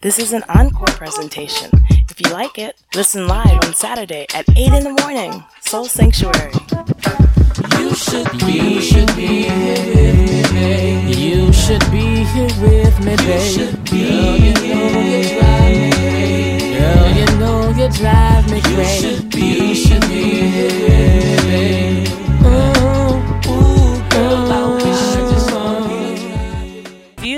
This is an encore presentation. If you like it, listen live on Saturday at 8 in the morning. Soul Sanctuary. You should be, you should be here with me. You should be here with me, babe. Girl, you know you drive me crazy. Girl, you know you drive me crazy. You should be, you should be here with me.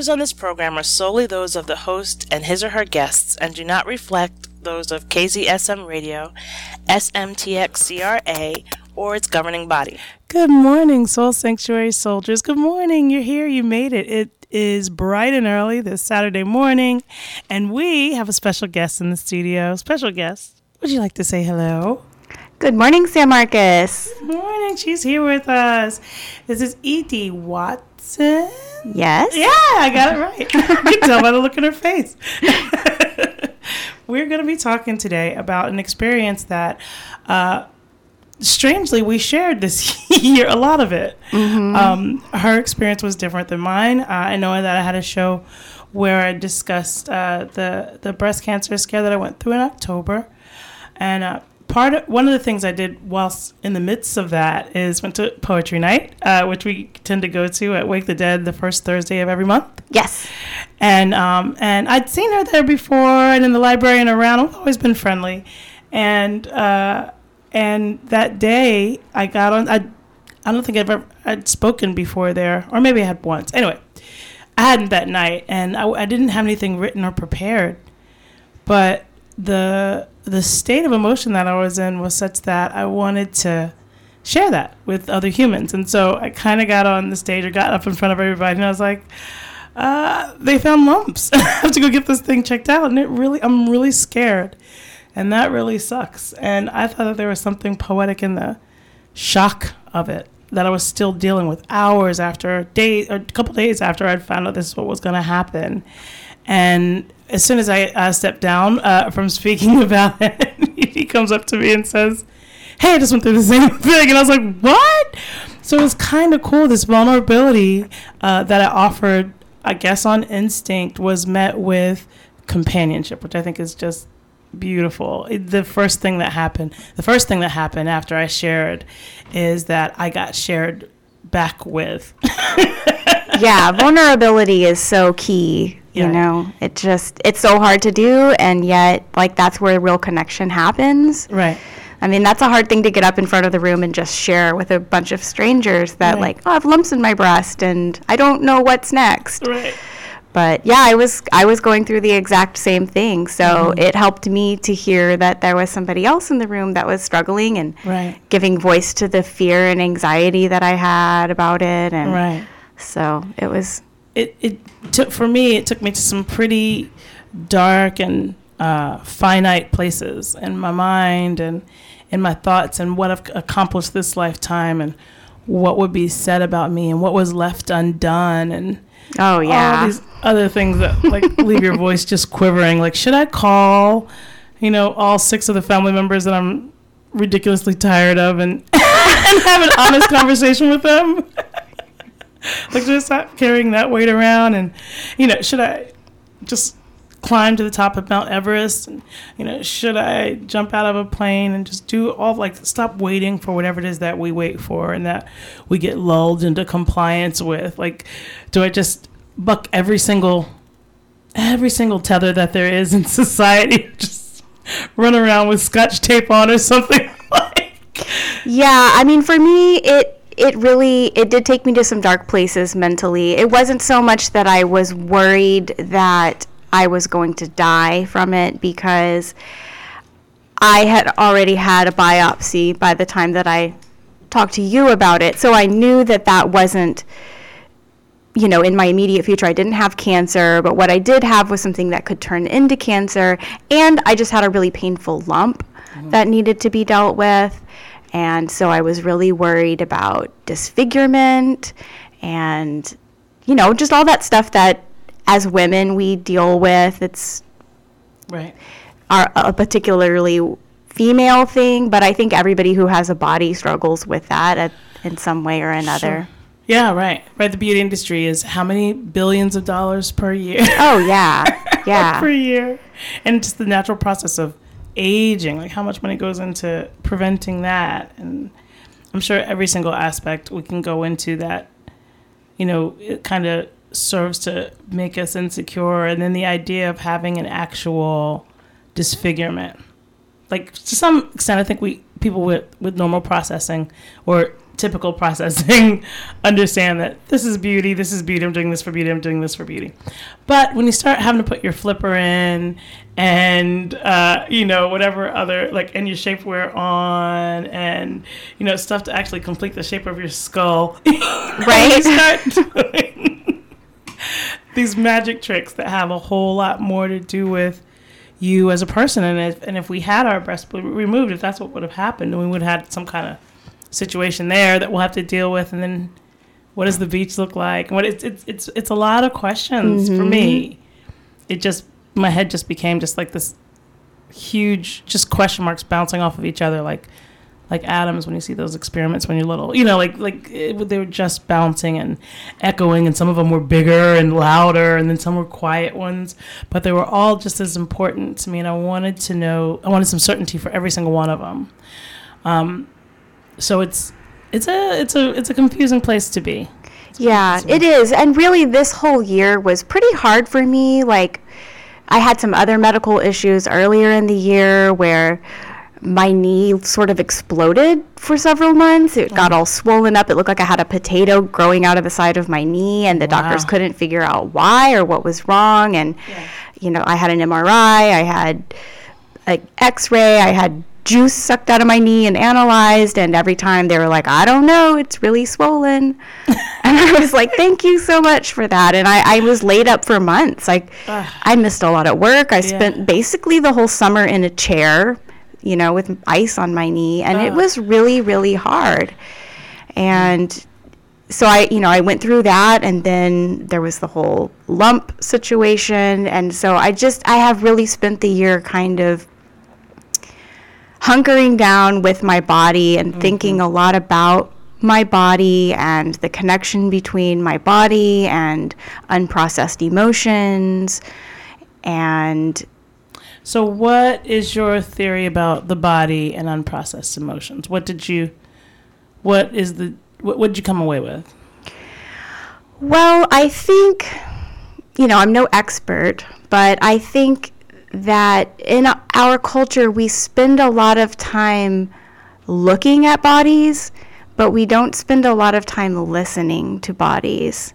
Views on this program are solely those of the host and his or her guests and do not reflect those of KZSM Radio, SMTXCRA, or its governing body. Good morning, Soul Sanctuary soldiers. Good morning. You're here. You made it. It is bright and early this Saturday morning, and we have a special guest in the studio. Special guest. Would you like to say hello? Good morning, San Marcos. Good morning. She's here with us. This is Edie Yes. Yeah, I got it right. you can tell by the look in her face. We're going to be talking today about an experience that, uh, strangely, we shared this year, a lot of it. Um, her experience was different than mine. Uh, I know that I had a show where I discussed uh, the, the breast cancer scare that I went through in October. And uh, part of, one of the things I did whilst in the midst of that is went to poetry night, uh, which we tend to go to at Wake the Dead the first Thursday of every month. Yes. And um, and I'd seen her there before, and in the library and around. I've always been friendly, and uh, and that day I got on. I I don't think I've ever I'd spoken before there, or maybe I had once. Anyway, I hadn't that night, and I, I didn't have anything written or prepared, but the the state of emotion that I was in was such that I wanted to share that with other humans. And so I kind of got on the stage or got up in front of everybody and I was like, uh, they found lumps. I have to go get this thing checked out. And it really, I'm really scared. And that really sucks. And I thought that there was something poetic in the shock of it that I was still dealing with hours after, day, or a couple days after I'd found out this is what was going to happen. And as soon as I uh, stepped down uh, from speaking about it, he comes up to me and says, Hey, I just went through the same thing. And I was like, What? So it was kind of cool. This vulnerability uh, that I offered, I guess, on instinct was met with companionship, which I think is just beautiful. The first thing that happened, the first thing that happened after I shared is that I got shared back with. Yeah, vulnerability is so key. You Yeah. know, it just, it's so hard to do. And yet, like, that's where real connection happens. right. I mean, that's a hard thing to get up in front of the room and just share with a bunch of strangers that, Right. like, oh, I have lumps in my breast and I don't know what's next. Right. But yeah, I was I was going through the exact same thing. So Mm-hmm. it helped me to hear that there was somebody else in the room that was struggling and Right. giving voice to the fear and anxiety that I had about it. And Right. so it was it, it took for me it took me to some pretty dark and uh, finite places in my mind and in my thoughts and what I've accomplished this lifetime and what would be said about me and what was left undone and oh yeah. all these other things that like leave your voice just quivering like should I call you know all six of the family members that I'm ridiculously tired of and and have an honest conversation with them like just not carrying that weight around and you know should i just climb to the top of mount everest and you know should i jump out of a plane and just do all like stop waiting for whatever it is that we wait for and that we get lulled into compliance with like do i just buck every single every single tether that there is in society just run around with scotch tape on or something like Yeah, I mean for me it it really it did take me to some dark places mentally. It wasn't so much that I was worried that I was going to die from it because I had already had a biopsy by the time that I talked to you about it. So I knew that that wasn't you know, in my immediate future, I didn't have cancer, but what I did have was something that could turn into cancer. And I just had a really painful lump mm-hmm. that needed to be dealt with. And so I was really worried about disfigurement and, you know, just all that stuff that as women we deal with. It's right are a particularly female thing, but I think everybody who has a body struggles with that at, in some way or another. Yeah, right. Right. The beauty industry is how many billions of dollars per year? Oh yeah, yeah. per year. And just the natural process of aging, like how much money goes into preventing that. And I'm sure every single aspect we can go into that, you know, it kind of serves to make us insecure. And then the idea of having an actual disfigurement. Like to some extent, I think we people with, with normal processing or typical processing understand that this is beauty, this is beauty, I'm doing this for beauty, I'm doing this for beauty. But when you start having to put your flipper in and, uh, you know, whatever other, like, and your shapewear on and, you know, stuff to actually complete the shape of your skull, Right. you start doing these magic tricks that have a whole lot more to do with you as a person. And if, and if we had our breast removed, if that's what would have happened, then we would have had some kind of situation there that we'll have to deal with, and then what does the beach look like? What it's it's it's, it's a lot of questions for mm-hmm. me. It just my head just became just like this huge just question marks bouncing off of each other like like atoms when you see those experiments when you're little you know like like it, they were just bouncing and echoing and some of them were bigger and louder and then some were quiet ones but they were all just as important to me and i wanted to know i wanted some certainty for every single one of them um, so it's it's a it's a it's a confusing place to be. Yeah, it is. And really, this whole year was pretty hard for me. Like, I had some other medical issues earlier in the year where my knee sort of exploded for several months. It got oh. all swollen up. It looked like I had a potato growing out of the side of my knee, and the doctors couldn't figure out why or what was wrong. And, you know, I had an MRI, I had an x ray, I had juice sucked out of my knee and analyzed. And every time they were like, I don't know, it's really swollen. And I was like, thank you so much for that. And I, I was laid up for months. Like, I missed a lot at work. I spent basically the whole summer in a chair, you know, with ice on my knee. And it was really, really hard. And so I, you know, I went through that. And then there was the whole lump situation. And so I just, I have really spent the year kind of hunkering down with my body and mm-hmm. thinking a lot about my body and the connection between my body and unprocessed emotions and So, what is your theory about the body and unprocessed emotions? What did you, what is the, what, did you come away with? well i think you know i'm no expert but i think that in our culture we spend a lot of time looking at bodies but we don't spend a lot of time listening to bodies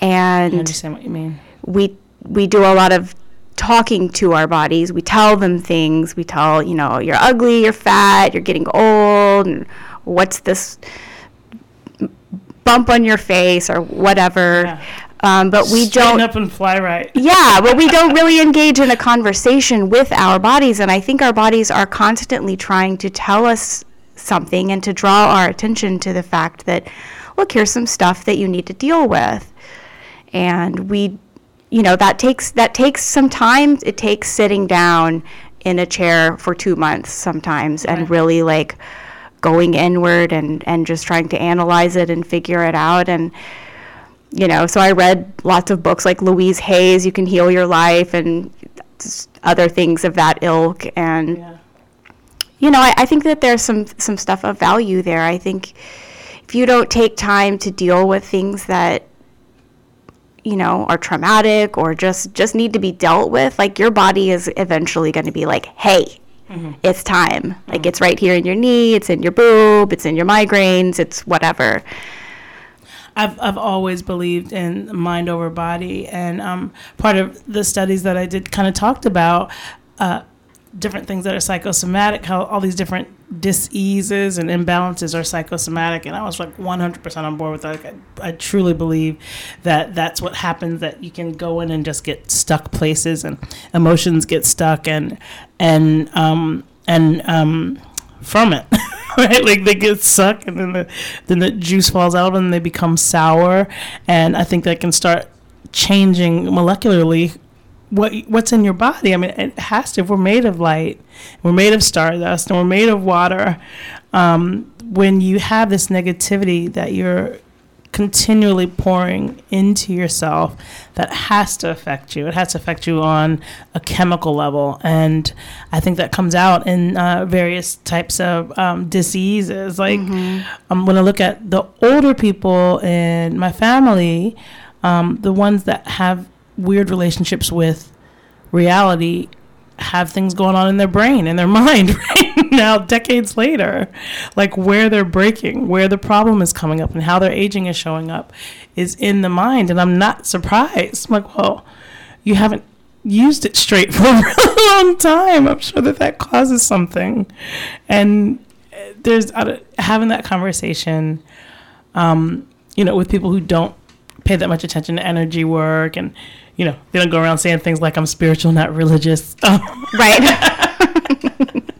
And I and understand what you mean. we we do a lot of talking to our bodies. We tell them things. We tell, you know, you're ugly, you're fat, you're getting old, and what's this bump on your face or whatever. Yeah. Um, but we Straighten don't up and fly right. yeah, but we don't really engage in a conversation with our bodies. And I think our bodies are constantly trying to tell us something and to draw our attention to the fact that, look, here's some stuff that you need to deal with. And we, you know, that takes that takes some time. It takes sitting down in a chair for two months sometimes and really like going inward and, and just trying to analyze it and figure it out. And you know, so I read lots of books like Louise Hay's, You Can Heal Your Life, and other things of that ilk. And, Yeah. you know, I, I think that there's some, some stuff of value there. I think if you don't take time to deal with things that, you know, are traumatic or just, just need to be dealt with, like your body is eventually going to be like, hey, it's time. Like it's right here in your knee, it's in your boob, it's in your migraines, it's whatever. I've I've always believed in mind over body, and um, part of the studies that I did kind of talked about uh, different things that are psychosomatic, how all these different diseases and imbalances are psychosomatic, and I was like 100% on board with that. Like, I, I truly believe that that's what happens. That you can go in and just get stuck places, and emotions get stuck, and and um, and um, from it. right? Like they get sucked, and then the then the juice falls out, and they become sour. And I think that can start changing molecularly what what's in your body. I mean, it has to. If we're made of light, we're made of stardust, and we're made of water. Um, when you have this negativity that you're continually pouring into yourself that has to affect you. It has to affect you on a chemical level. And I think that comes out in uh, various types of um, diseases. Like um, when I look at the older people in my family, um, the ones that have weird relationships with reality have things going on in their brain in their mind right now decades later. Like where they're breaking where the problem is coming up and how their aging is showing up is in the mind and i'm not surprised. I'm like well you haven't used it straight for a long time. I'm sure that that causes something. And uh, there's uh, having that conversation um, you know with people who don't pay that much attention to energy work and you know they don't go around saying things like i'm spiritual not religious Right.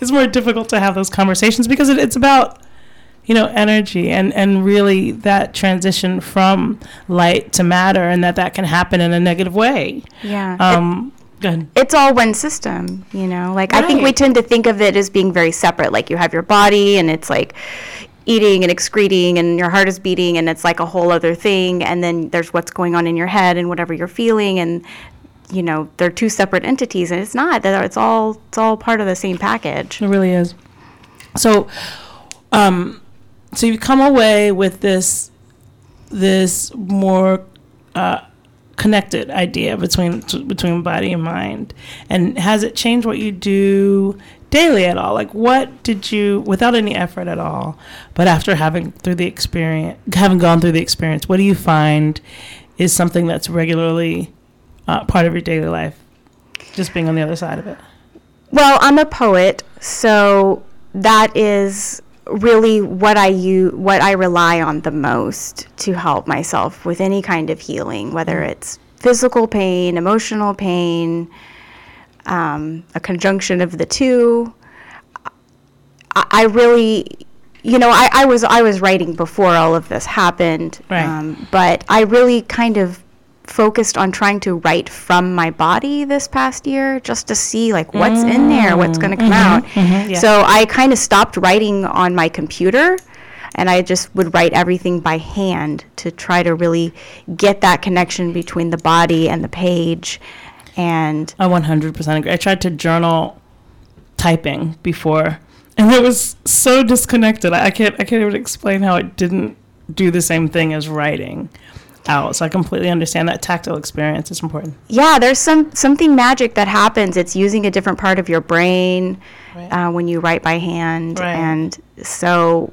it's more difficult to have those conversations because it, it's about you know energy and and really that transition from light to matter and that that can happen in a negative way yeah. um good it's all one system, you know. Like I think we tend to think of it as being very separate. Like you have your body and it's like eating and excreting and your heart is beating and it's like a whole other thing and then there's what's going on in your head and whatever you're feeling and you know, they're two separate entities and it's not. They're- It's all it's all part of the same package. It really is. So, um, so you come away with this, this more uh, connected idea between between body and mind, and has it changed what you do daily at all? Like, what did you, without any effort at all, but after having through the experience, having gone through the experience, what do you find is something that's regularly uh, part of your daily life? Just being on the other side of it. Well, I'm a poet, so that is really what I use, what I rely on the most to help myself with any kind of healing, whether it's physical pain, emotional pain, um, a conjunction of the two. I, I really, you know, I, I was I was writing before all of this happened, um, Right. but I really kind of focused on trying to write from my body this past year just to see like what's in there what's going to come out yeah. so i kind of stopped writing on my computer and i just would write everything by hand to try to really get that connection between the body and the page and I 100% agree. I tried to journal typing before, and it was so disconnected. I I can't I can't even explain how it didn't do the same thing as writing out. So I completely understand that tactile experience is important. yeah there's some something magic that happens it's using a different part of your brain Right. uh, when you write by hand Right. and so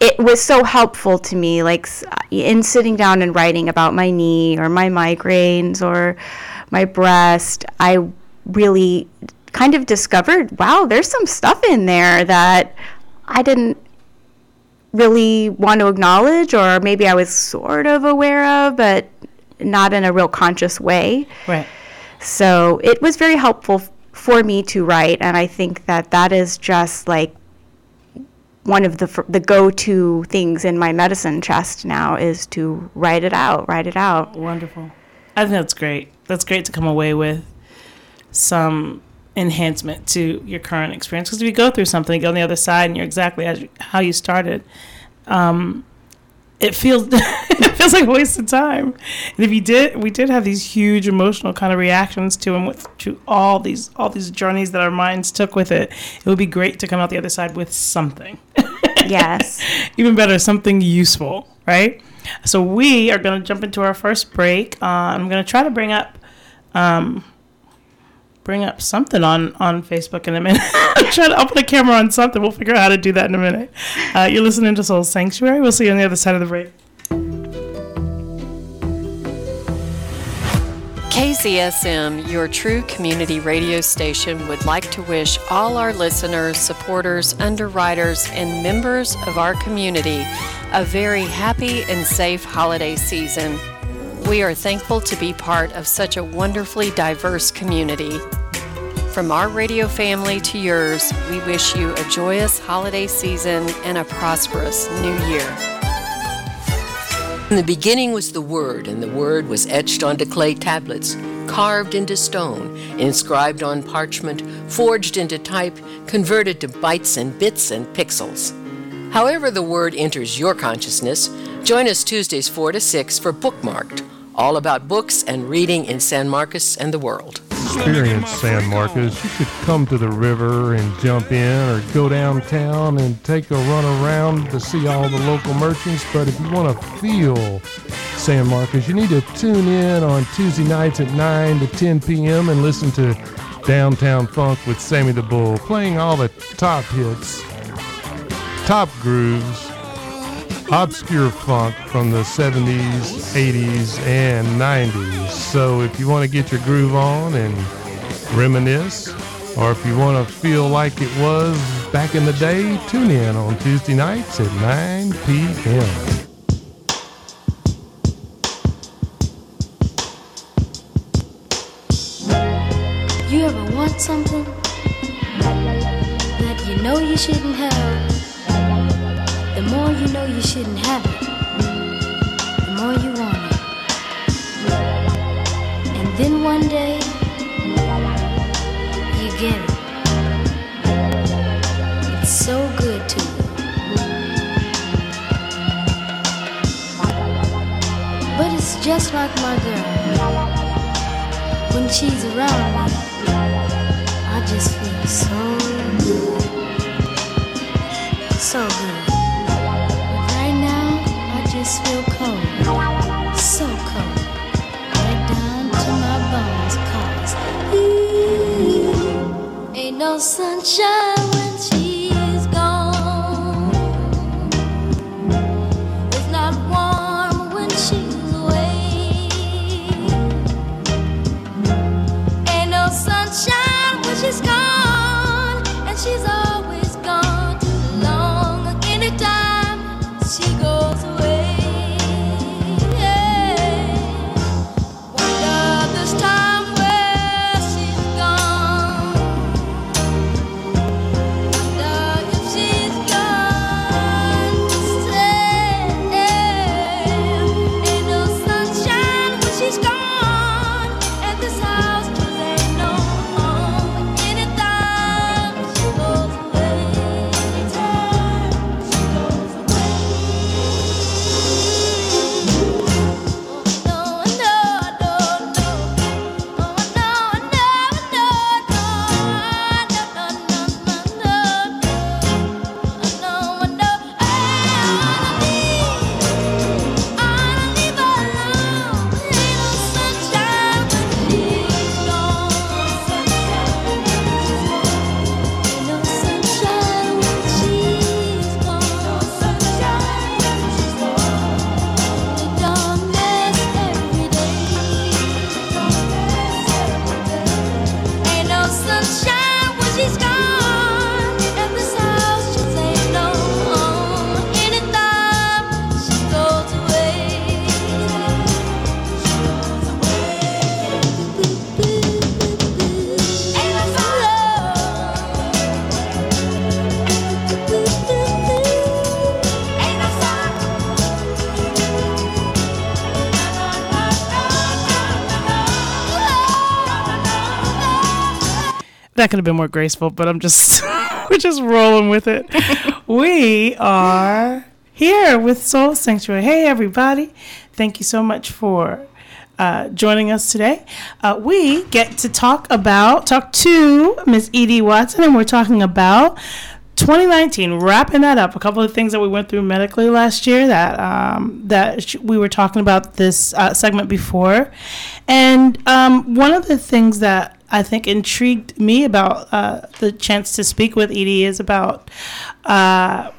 it was so helpful to me like in sitting down and writing about my knee or my migraines or my breast i really kind of discovered wow there's some stuff in there that i didn't really want to acknowledge or maybe i was sort of aware of but not in a real conscious way Right. so it was very helpful f- for me to write, and I think that that is just like one of the fir- the go-to things in my medicine chest now is to write it out, write it out. Wonderful. I think that's great. That's great to come away with some enhancement to your current experience. Because if you go through something, you go on the other side, and you're exactly as you, how you started, um, it feels it feels like a waste of time. And if you did, we did have these huge emotional kind of reactions to and with to all these all these journeys that our minds took with it. It would be great to come out the other side with something Yes. even better, something useful, right? So we are going to jump into our first break. Uh, I'm going to try to bring up, um, bring up something on on Facebook in a minute. try to. I'll put a camera on something. We'll figure out how to do that in a minute. Uh, you're listening to Soul Sanctuary. We'll see you on the other side of the break. KZSM, your true community radio station, would like to wish all our listeners, supporters, underwriters, and members of our community a very happy and safe holiday season. We are thankful to be part of such a wonderfully diverse community. From our radio family to yours, we wish you a joyous holiday season and a prosperous new year. In the beginning was the Word, and the Word was etched onto clay tablets, carved into stone, inscribed on parchment, forged into type, converted to bytes and bits and pixels. However, the word enters your consciousness, join us Tuesdays 4 to 6 for Bookmarked, all about books and reading in San Marcos and the world. Experience San Marcos. You could come to the river and jump in, or go downtown and take a run around to see all the local merchants. But if you want to feel San Marcos, you need to tune in on Tuesday nights at 9 to 10 p.m. and listen to Downtown Funk with Sammy the Bull, playing all the top hits, top grooves, obscure funk from the 70s, 80s, and 90s. So if you want to get your groove on and reminisce, or if you want to feel like it was back in the day, tune in on Tuesday nights at 9 p.m. You ever want something that you know you shouldn't have? The more you know you shouldn't have it, the more you want it. And then one day, you get it. It's so good to you. But it's just like my girl. When she's around I just feel so good. So good. Sunshine That could have been more graceful, but I'm just we're just rolling with it. we are here with Soul Sanctuary. Hey everybody. Thank you so much for uh, joining us today. Uh, we get to talk about talk to Miss Edie Watson and we're talking about 2019 wrapping that up a couple of things that we went through medically last year that um, that sh- we were talking about this uh, segment before and um, one of the things that I think intrigued me about uh, the chance to speak with Edie is about uh,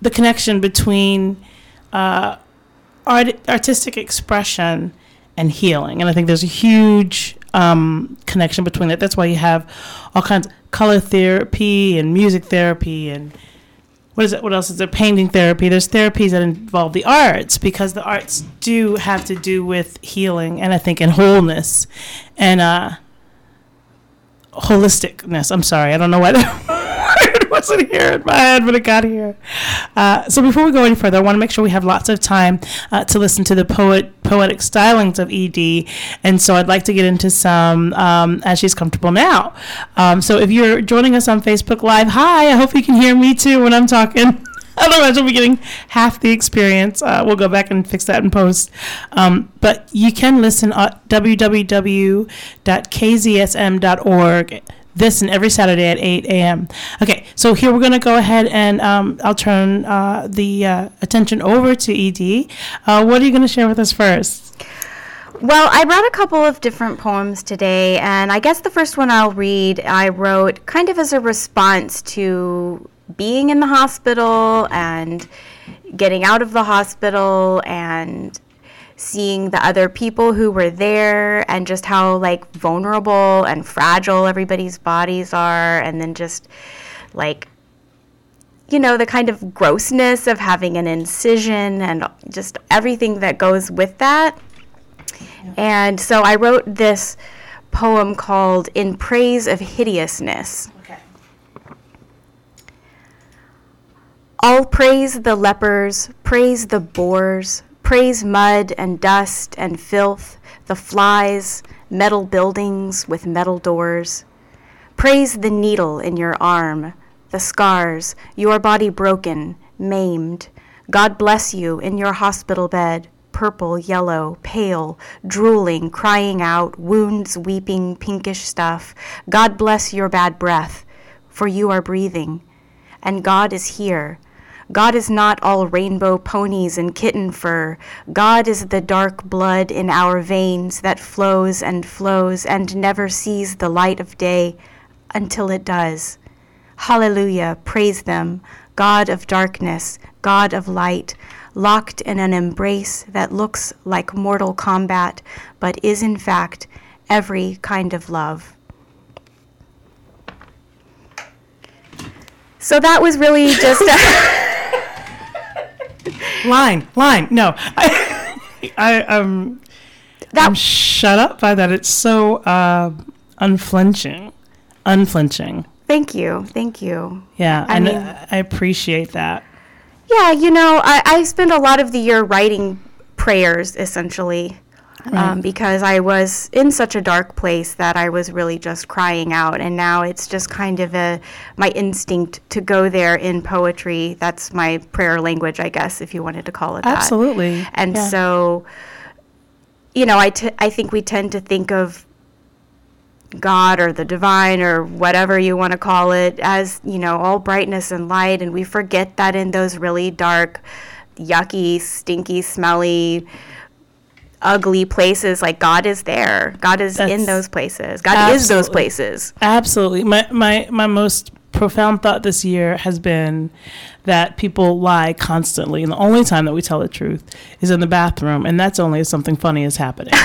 the connection between uh, art- artistic expression and healing. And I think there's a huge um, connection between it. That's why you have all kinds of color therapy and music therapy and what is it? What else is there? Painting therapy. There's therapies that involve the arts because the arts do have to do with healing and I think in wholeness and uh, holisticness. I'm sorry, I don't know word wasn't here in my head, but it got here. Uh, so before we go any further, I want to make sure we have lots of time uh, to listen to the poet poetic stylings of Edie, and so I'd like to get into some um, as she's comfortable now. Um, so if you're joining us on Facebook Live, hi! I hope you can hear me too when I'm talking. Otherwise, we'll be getting half the experience. Uh, we'll go back and fix that in post. Um, but you can listen at www.kzsm.org this and every Saturday at 8 a.m. Okay, so here we're going to go ahead and um, I'll turn uh, the uh, attention over to Edie. Uh, what are you going to share with us first? Well, I brought a couple of different poems today, and I guess the first one I'll read I wrote kind of as a response to being in the hospital and getting out of the hospital and seeing the other people who were there and just how like vulnerable and fragile everybody's bodies are and then just like you know the kind of grossness of having an incision and just everything that goes with that and so I wrote this poem called In Praise of Hideousness. Okay. All praise the lepers, praise the boars, praise mud and dust and filth, the flies, metal buildings with metal doors. Praise the needle in your arm, the scars, your body broken, maimed. God bless you in your hospital bed, purple, yellow, pale, drooling, crying out, wounds weeping, pinkish stuff. God bless your bad breath, for you are breathing. And God is here. God is not all rainbow ponies and kitten fur. God is the dark blood in our veins that flows and flows and never sees the light of day until it does. Hallelujah, praise them, God of darkness, God of light, locked in an embrace that looks like mortal combat, but is in fact every kind of love. So that was really just a. Line, line. No, I, I, um, That- I'm shut up by that. It's so uh, unflinching, unflinching. Thank you, thank you. Yeah, I and mean- uh, I appreciate that. Yeah, you know, I, I spent a lot of the year writing prayers essentially. Um, because I was in such a dark place that I was really just crying out, and now it's just kind of a my instinct to go there in poetry. That's my prayer language, I guess, if you wanted to call it that. Absolutely. And Yeah. so, you know, I, t- I think we tend to think of God or the divine or whatever you want to call it as, you know, all brightness and light. And we forget that in those really dark, yucky, stinky, smelly, ugly places, like God is there. God is in those places. God is those places. Absolutely. My my my most profound thought this year has been that people lie constantly, and the only time that we tell the truth is in the bathroom, and that's only if something funny is happening. is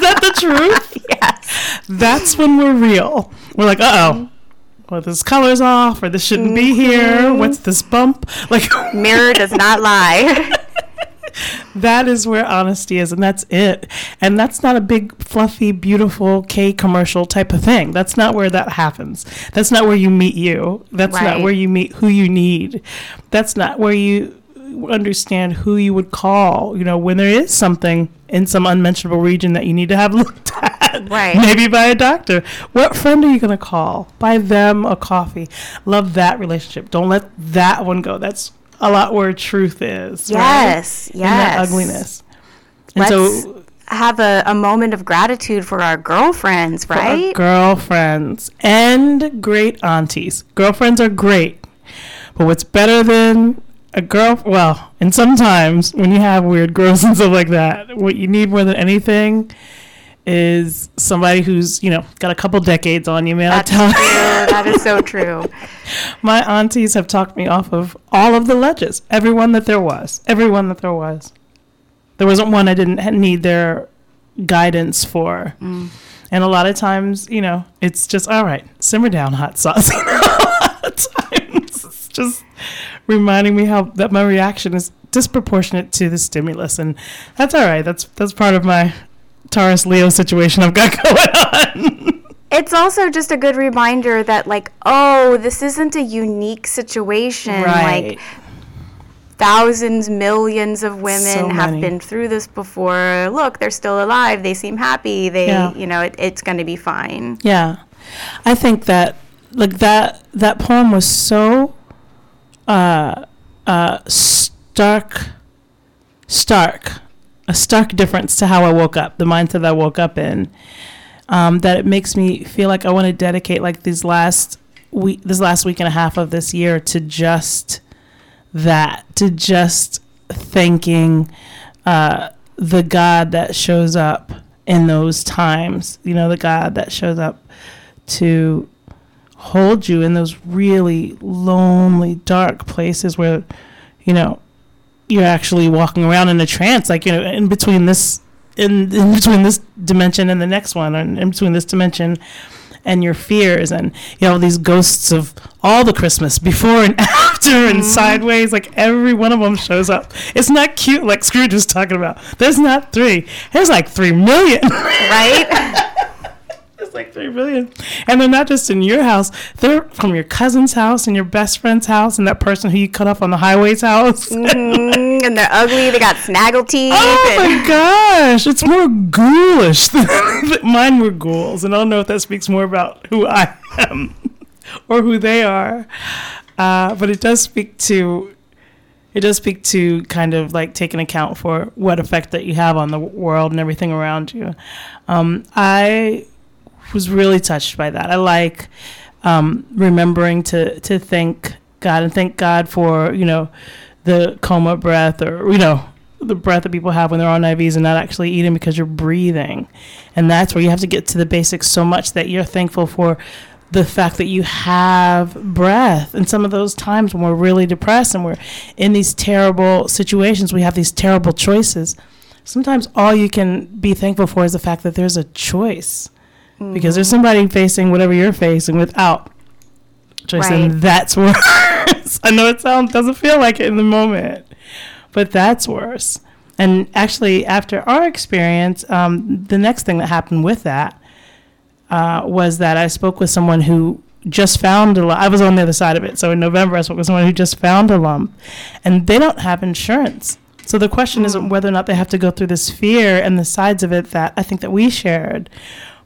that the truth? That's when we're real. We're like, uh oh. Well, this color's off, or this shouldn't be here. What's this bump? Like, Mirror does not lie. that is where honesty is, and that's it. And that's not a big, fluffy, beautiful Kay commercial type of thing. That's not where that happens. That's not where you meet you. That's not where you meet who you need. That's not where you understand who you would call, you know, when there is something in some unmentionable region that you need to have looked at. Right. Maybe by a doctor. What friend are you going to call? Buy them a coffee. Love that relationship. Don't let that one go. That's a lot where truth is. right? Yes, in that yes. ugliness. And Let's so, have a, a moment of gratitude for our girlfriends, for our right? girlfriends and great aunties. Girlfriends are great, but what's better than a girl? Well, and sometimes when you have weird girls and stuff like that, what you need more than anything is somebody who's you know got a couple decades on you. Man, I That's tell true. that is so true. my aunties have talked me off of all of the ledges, every one that there was, every one that there was. There wasn't one I didn't need their guidance for. Mm. And a lot of times, you know, it's just all right, simmer down, hot sauce. You know, a lot of times it's just reminding me how that my reaction is disproportionate to the stimulus, and that's all right. That's that's part of my Taurus Leo situation I've got going on. It's also just a good reminder that, like, oh, this isn't a unique situation. right. Like, thousands, millions of women So have been through this before. Look, they're still alive. They seem happy. They, Yeah. you know, it, it's going to be fine. Yeah. I think that like that that poem was so uh, uh, stark, stark, a stark difference to how I woke up, the mindset I woke up in. Um, that it makes me feel like I want to dedicate like these last week, this last week and a half of this year to just that, to just thanking uh, the God that shows up in those times. You know, the God that shows up to hold you in those really lonely, dark places where, you know, you're actually walking around in a trance, like you know, in between this, in in between this dimension and the next one, and in between this dimension and your fears, and you know these ghosts of all the Christmas before and after, and mm-hmm. sideways, like every one of them shows up. It's not cute, like Scrooge was talking about. There's not three. There's like three million. Right? It's like three billion. And they're not just in your house, they're from your cousin's house and your best friend's house and that person who you cut off on the highway's house. Mm, and they're ugly. They got snaggle teeth. Oh and- my gosh, it's more ghoulish than mine were ghouls. And I don't know if that speaks more about who I am or who they are. Uh, but it does speak to it does speak to kind of like taking account for what effect that you have on the world and everything around you. Um, I was really touched by that. I like um, remembering to to thank God and thank God for you know the coma breath or you know the breath that people have when they're on IVs and not actually eating because you're breathing, and that's where you have to get to the basics so much that you're thankful for the fact that you have breath. And some of those times when we're really depressed and we're in these terrible situations we have these terrible choices. Sometimes all you can be thankful for is the fact that there's a choice because there's somebody facing whatever you're facing without choice Right. and that's worse i know it sounds doesn't feel like it in the moment but that's worse and actually after our experience um, the next thing that happened with that uh, was that I spoke with someone who just found a lump. I was on the other side of it. So in November, I spoke with someone who just found a lump, and they don't have insurance. So the question isn't whether or not they have to go through this fear and the sides of it that I think that we shared,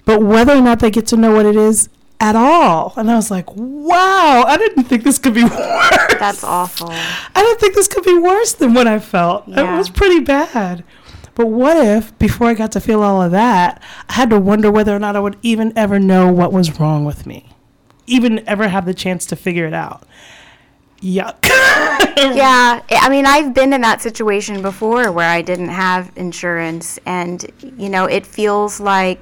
but whether or not they get to know what it is at all. And I was like, wow, I didn't think this could be worse. That's awful. I didn't think this could be worse than what I felt. Yeah. It was pretty bad. But what if, before I got to feel all of that, I had to wonder whether or not I would even ever know what was wrong with me? Even ever have the chance to figure it out? Yuck. Yeah, I I mean, I've been in that situation before where I didn't have insurance, and you know, it feels like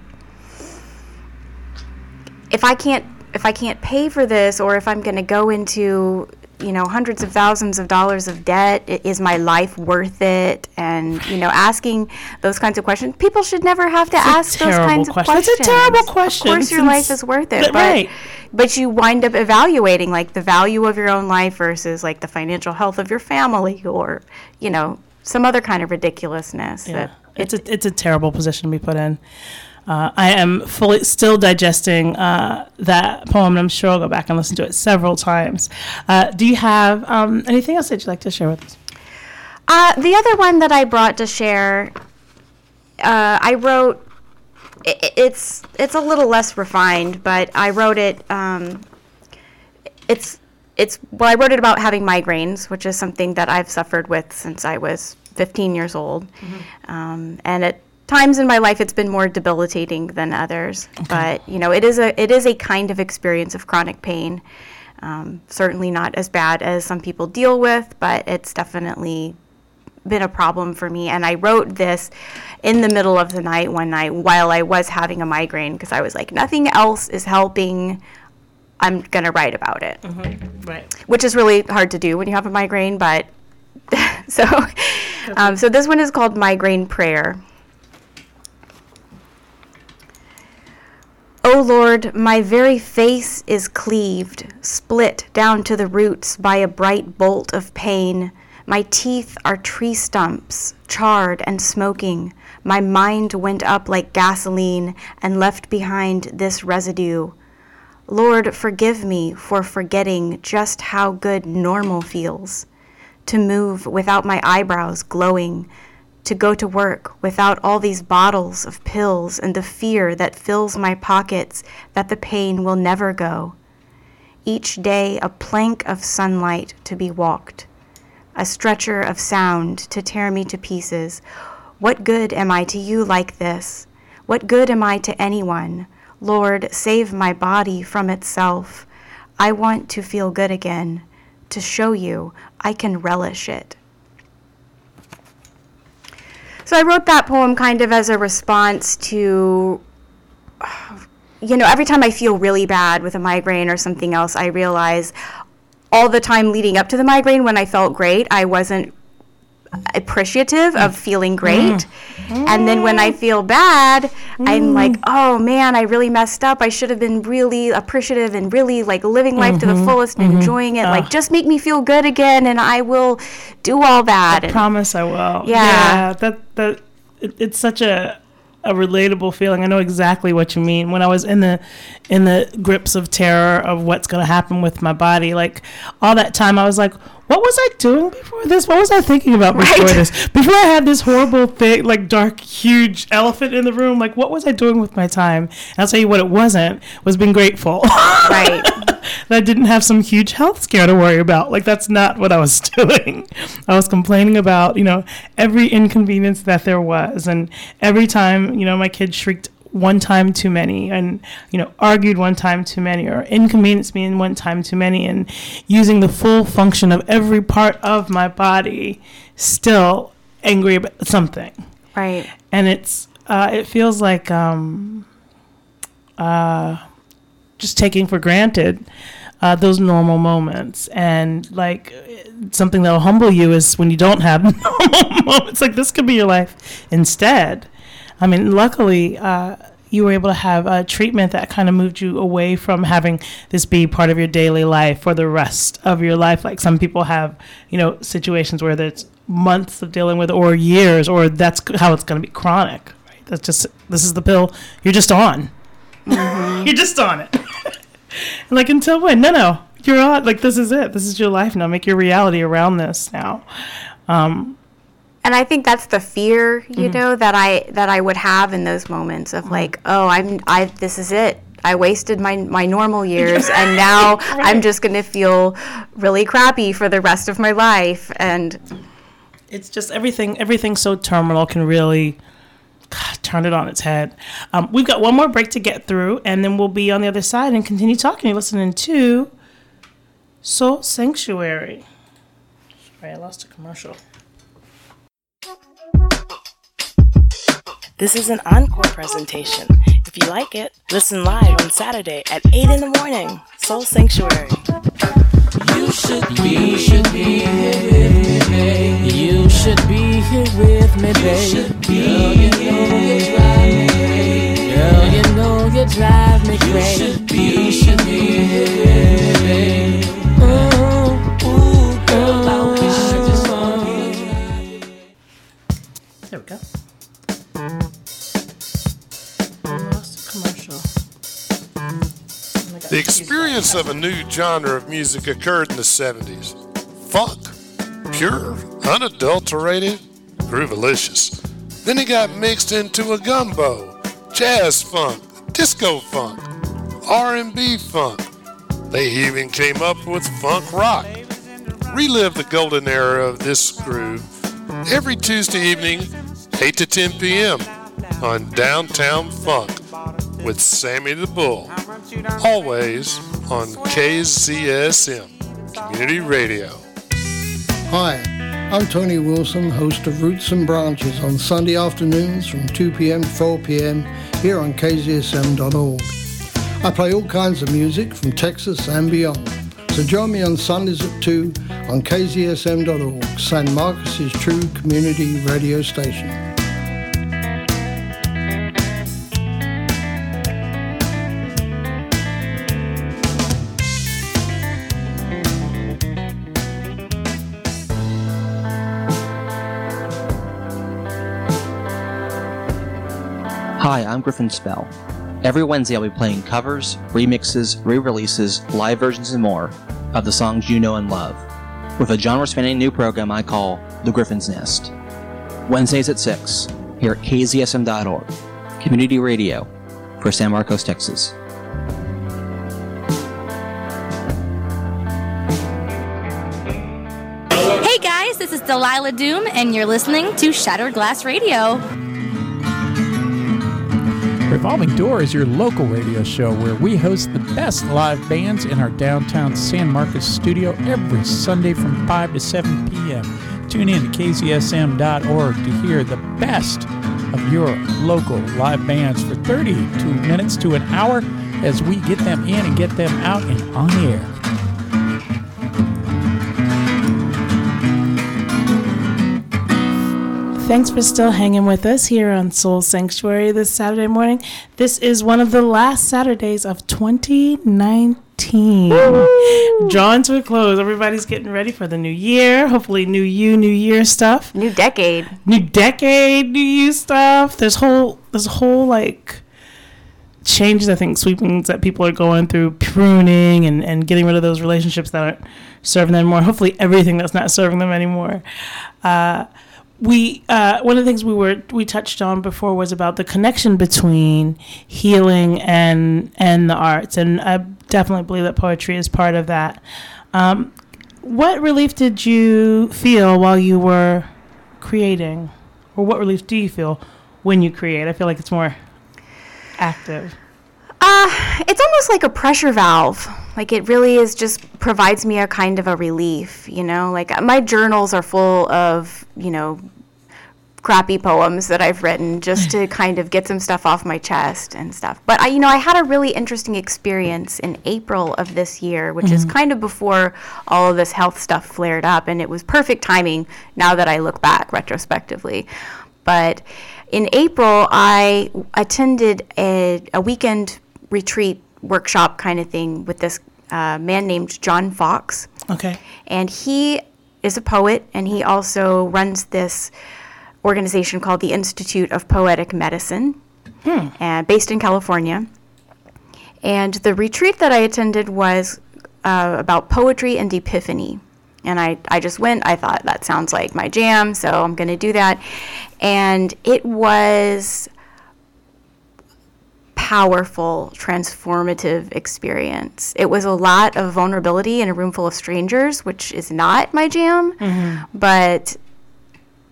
if I can't if I can't pay for this, or if I'm going to go into you know hundreds of thousands of dollars of debt, is my life worth it? And you know, asking those kinds of questions, people should never have to a ask those kinds of questions. It's a terrible question, Of course, your life is worth it, but right. but you wind up evaluating like the value of your own life versus like the financial health of your family or you know some other kind of ridiculousness Yeah, it's a it's a terrible position to be put in. Uh, I am fully still digesting uh, that poem, and I'm sure I'll go back and listen to it several times. Uh, do you have um, anything else that you'd like to share with us? uh, the other one that i brought to share uh, i wrote i- i- it's it's a little less refined but i wrote it um, it's it's well i wrote it about having migraines which is something that i've suffered with since i was 15 years old um, and at times in my life it's been more debilitating than others. But you know it is a it is a kind of experience of chronic pain. Um, certainly not as bad as some people deal with but it's definitely been a problem for me. And i wrote this in the middle of the night one night while i was having a migraine because i was like nothing else is helping. I'm going to write about it. Right. which is really hard to do when you have a migraine. But so, um, so this one is called migraine prayer. O Lord, my very face is cleaved, split down to the roots by a bright bolt of pain. My teeth are tree stumps, charred and smoking. My mind went up like gasoline and left behind this residue. Lord, forgive me for forgetting just how good normal feels. To move without my eyebrows glowing, to go to work without all these bottles of pills and the fear that fills my pockets that the pain will never go. each day a plank of sunlight to be walked, a stretcher of sound to tear me to pieces. What good am I to you like this? What good am I to anyone? Lord, save my body from itself. I want to feel good again, to show you I can relish it. So I wrote that poem kind of as a response to, you know, every time I feel really bad with a migraine or something else, I realize all the time leading up to the migraine when I felt great, I wasn't appreciative of mm. feeling great. Mm. And then when I feel bad, I'm mm. like, oh man, I really messed up. I should have been really appreciative and really like living life to the mm-hmm. fullest and mm-hmm. enjoying it. Like, just make me feel good again, and I will do all that. I And- promise I will. Yeah. that that it, it's such a a relatable feeling. I know exactly what you mean. When I was in the in the grips of terror of what's going to happen with my body, like all that time, I was like, "What was I doing before this? What was I thinking about before Right. this? Before I had this horrible thing, like dark, huge elephant in the room. Like, what was I doing with my time?" And I'll tell you what it wasn't was being grateful. right. that I didn't have some huge health scare to worry about. Like that's not what I was doing. I was complaining about, you know, every inconvenience that there was and every time, you know, my kid shrieked one time too many and, you know, argued one time too many or inconvenienced me in one time too many and using the full function of every part of my body still angry about something. Right. and it's uh, it feels like um, uh, just taking for granted uh, those normal moments. And like something that'll humble you is when you don't have normal moments. Like this could be your life instead i mean luckily uh, you were able to have a treatment that kind of moved you away from having this be part of your daily life for the rest of your life. Like some people have you know situations where there's months of dealing with or years or that's how it's going to be chronic right? That's just this is the pill. You're just on. You're just on it. Like until when? No no. You're on. Like this is it. This is your life now. Make your reality around this now. Um and I think that's the fear, you know, that I that I would have in those moments of like, oh, I'm I this is it. I wasted my my normal years and now I'm just going to feel really crappy for the rest of my life and it's just everything everything so terminal can really God, turn it on its head. Um, we've got one more break to get through and then we'll be on the other side and continue talking. You're listening to soul sanctuary. Sorry i lost a commercial This is an encore presentation. If you like it, listen live on Saturday at 8 in the morning. Soul Sanctuary. You should be, you should be here, with babe. You should be here with me, babe. Girl, you know you drive me. Girl, you know you drive me crazy. You should be, you should be here, The experience of a new genre of music occurred in the 70s. Funk. Pure, unadulterated, groovalicious. Then it got mixed into a gumbo. Jazz funk, disco funk, R&B funk. They even came up with funk rock. Relive the golden era of this groove every Tuesday evening, 8 to 10 p.m. on Downtown Funk with Sammy the Bull. Always on KZSM Community Radio. Hi, I'm Tony Wilson, host of Roots and Branches on Sunday afternoons from 2 p.m. to 4 p.m. here on KZSM.org. I play all kinds of music from Texas and beyond. So join me on Sundays at 2 on KZSM.org, San Marcos's true community radio station. Hi, I'm Griffin Spell. Every Wednesday, I'll be playing covers, remixes, re releases, live versions, and more of the songs you know and love, with a genre spanning new program I call The Griffin's Nest. Wednesdays at 6, here at kzsm.org, community radio for San Marcos, Texas. Hey guys, this is Delilah Doom, and you're listening to Shattered Glass Radio. Revolving Door is your local radio show where we host the best live bands in our downtown San Marcos studio every Sunday from 5 to 7 p.m. Tune in to kzsm.org to hear the best of your local live bands for 32 minutes to an hour as we get them in and get them out and on air. Thanks for still hanging with us here on Soul Sanctuary this Saturday morning. This is one of the last Saturdays of 2019. Drawn to a close. Everybody's getting ready for the new year. Hopefully, new you, new year stuff. New decade. New decade, new you stuff. There's whole, there's whole like changes, I think, sweepings that people are going through, pruning and, and getting rid of those relationships that aren't serving them anymore. Hopefully, everything that's not serving them anymore. Uh, we uh, one of the things we were we touched on before was about the connection between healing and and the arts, and I definitely believe that poetry is part of that. Um, what relief did you feel while you were creating, or what relief do you feel when you create? I feel like it's more active. Uh, it's almost like a pressure valve. Like it really is just provides me a kind of a relief, you know? Like my journals are full of, you know, crappy poems that I've written just to kind of get some stuff off my chest and stuff. But I, you know, I had a really interesting experience in April of this year, which is Mhm. kind of before all of this health stuff flared up, and it was perfect timing now that I look back retrospectively. But in April, I attended a, a weekend retreat workshop kind of thing with this uh, man named John Fox. Okay. And he is a poet, and he also runs this organization called the Institute of Poetic Medicine, uh, based in California. And the retreat that I attended was uh, about poetry and epiphany. And I, I just went, I thought that sounds like my jam, so I'm going to do that. And it was powerful, transformative experience. It was a lot of vulnerability in a room full of strangers, which is not my jam, but